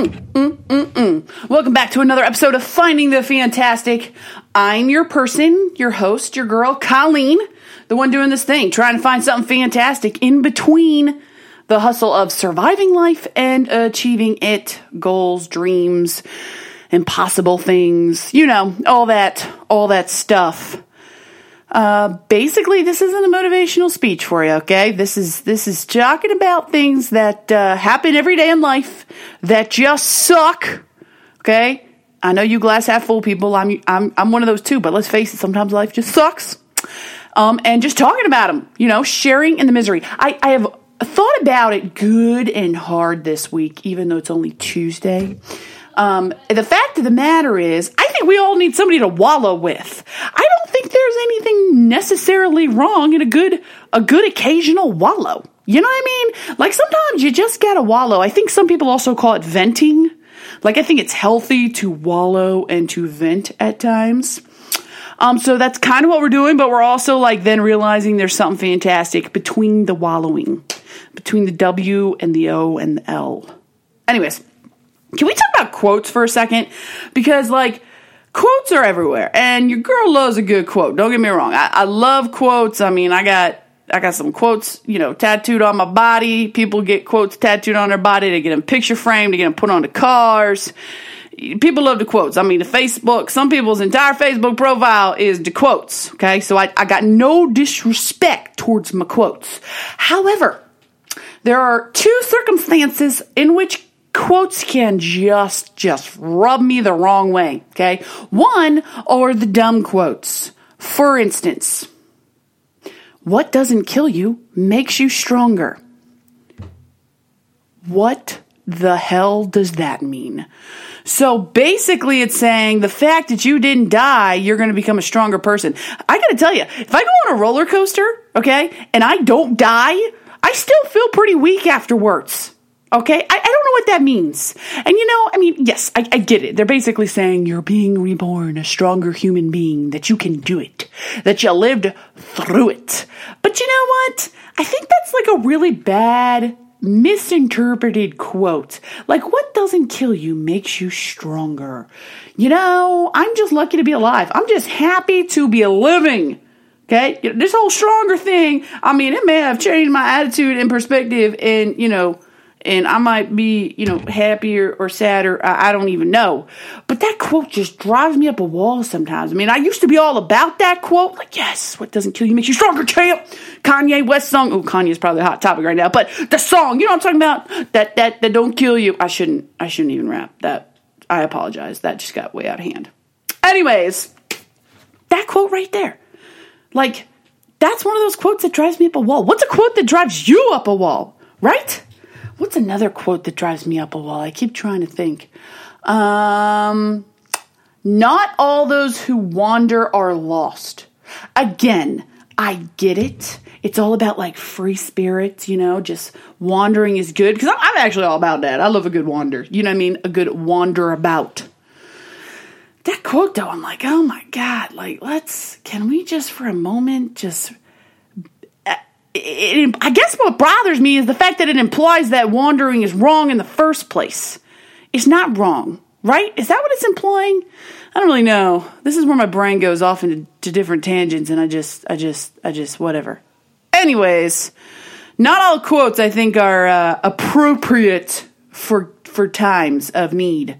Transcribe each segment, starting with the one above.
Welcome back to another episode of Finding the Fantastic. I'm your person, your host, your girl, Colleen, the one doing this thing, trying to find something fantastic in between the hustle of surviving life and achieving it. Goals, dreams, impossible things, you know, all that, all that stuff. Uh, basically, this isn't a motivational speech for you, okay? This is this is talking about things that uh, happen every day in life that just suck, okay? I know you glass half full people. I'm I'm I'm one of those too. But let's face it, sometimes life just sucks. Um, and just talking about them, you know, sharing in the misery. I I have thought about it good and hard this week, even though it's only Tuesday. Um, the fact of the matter is, I think we all need somebody to wallow with. I anything necessarily wrong in a good, a good occasional wallow. You know what I mean? Like sometimes you just gotta wallow. I think some people also call it venting. Like I think it's healthy to wallow and to vent at times. Um, so that's kind of what we're doing, but we're also like then realizing there's something fantastic between the wallowing, between the W and the O and the L. Anyways, can we talk about quotes for a second? Because, like, quotes are everywhere, and your girl loves a good quote. Don't get me wrong. I, I love quotes. I mean, I got I got some quotes, you know, tattooed on my body. People get quotes tattooed on their body. They get them picture framed. They get them put on the cars. People love the quotes. I mean, the Facebook, some people's entire Facebook profile is the quotes. Okay. So I, I got no disrespect towards my quotes. However, there are two circumstances in which quotes can just just rub me the wrong way okay? One are the dumb quotes. For instance what doesn't kill you makes you stronger. What the hell does that mean? So basically it's saying the fact that you didn't die you're going to become a stronger person. I got to tell you if i go on a roller coaster okay and i don't die i still feel pretty weak afterwards Okay, I, I, don't what that means. And you know, I mean, yes, I, I, get it. They're basically saying you're being reborn, a stronger human being, that you can do it, that you lived through it. But you know what? I think that's like a really bad, misinterpreted quote. Like, what doesn't kill you makes you stronger. You know, I'm just lucky to be alive. I'm just happy to be living. Okay, this whole stronger thing, I mean, it may have changed my attitude and perspective and, you know, and I might be, you know, happier or sadder. I, I, don't even know. But that quote just drives me up a wall sometimes. I mean, I used to be all about that quote. Like, yes, what doesn't kill you makes you stronger, champ. Kanye West song. Oh, Kanye's probably a hot topic right now. But the song, you know what I'm talking about? That, that, that don't kill you. I shouldn't, I shouldn't even rap. That, I apologize. That just got way out of hand. Anyways, that quote right there. Like, that's one of those quotes that drives me up a wall. What's a quote that drives you up a wall? Right? What's another quote that drives me up a wall? I keep trying to think. Um, not all those who wander are lost. Again, I get it. It's all about like free spirits, you know, just wandering is good. Because I'm, I'm actually all about that. I love a good wander. You know what I mean? A good wander about. That quote though, I'm like, oh my God, like, let's, can we just for a moment just it, I guess what bothers me is the fact that it implies that wandering is wrong in the first place. It's not wrong, right? Is that what it's implying? I don't really know. This is where my brain goes off into different tangents, and I just, I just, I just, whatever. Anyways, not all quotes I think are uh, appropriate for for times of need.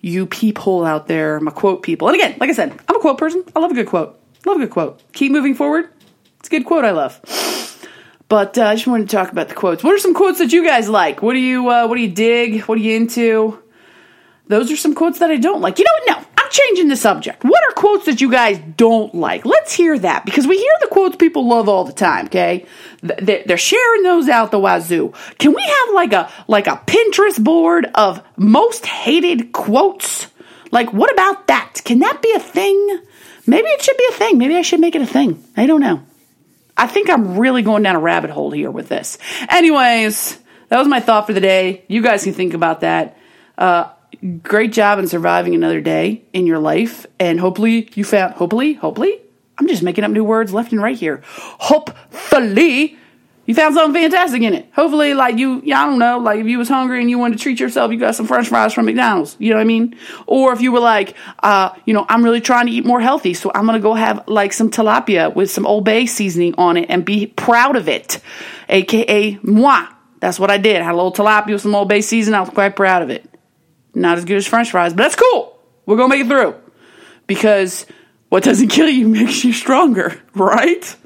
You peephole out there, my quote people. And again, like I said, I'm a quote person. I love a good quote. Love a good quote. Keep moving forward. It's a good quote I love. But uh, I just wanted to talk about the quotes. What are some quotes that you guys like? What do you uh, What do you dig? What are you into? Those are some quotes that I don't like. You know what? No, I'm changing the subject. What are quotes that you guys don't like? Let's hear that because we hear the quotes people love all the time. Okay, they're sharing those out the wazoo. Can we have like a like a Pinterest board of most hated quotes? Like, what about that? Can that be a thing? Maybe it should be a thing. Maybe I should make it a thing. I don't know. I think I'm really going down a rabbit hole here with this. Anyways, that was my thought for the day. You guys can think about that. Uh, great job in surviving another day in your life. And hopefully you found, hopefully, hopefully, I'm just making up new words left and right here. Hopefully You found something fantastic in it. Hopefully, like you, yeah, I don't know, like if you was hungry and you wanted to treat yourself, you got some French fries from McDonald's. You know what I mean? Or if you were like, uh, you know, I'm really trying to eat more healthy, so I'm gonna go have like some tilapia with some Old Bay seasoning on it and be proud of it, aka moi. That's what I did. I had a little tilapia with some Old Bay seasoning. I was quite proud of it. Not as good as French fries, but that's cool. We're gonna make it through because what doesn't kill you makes you stronger, right?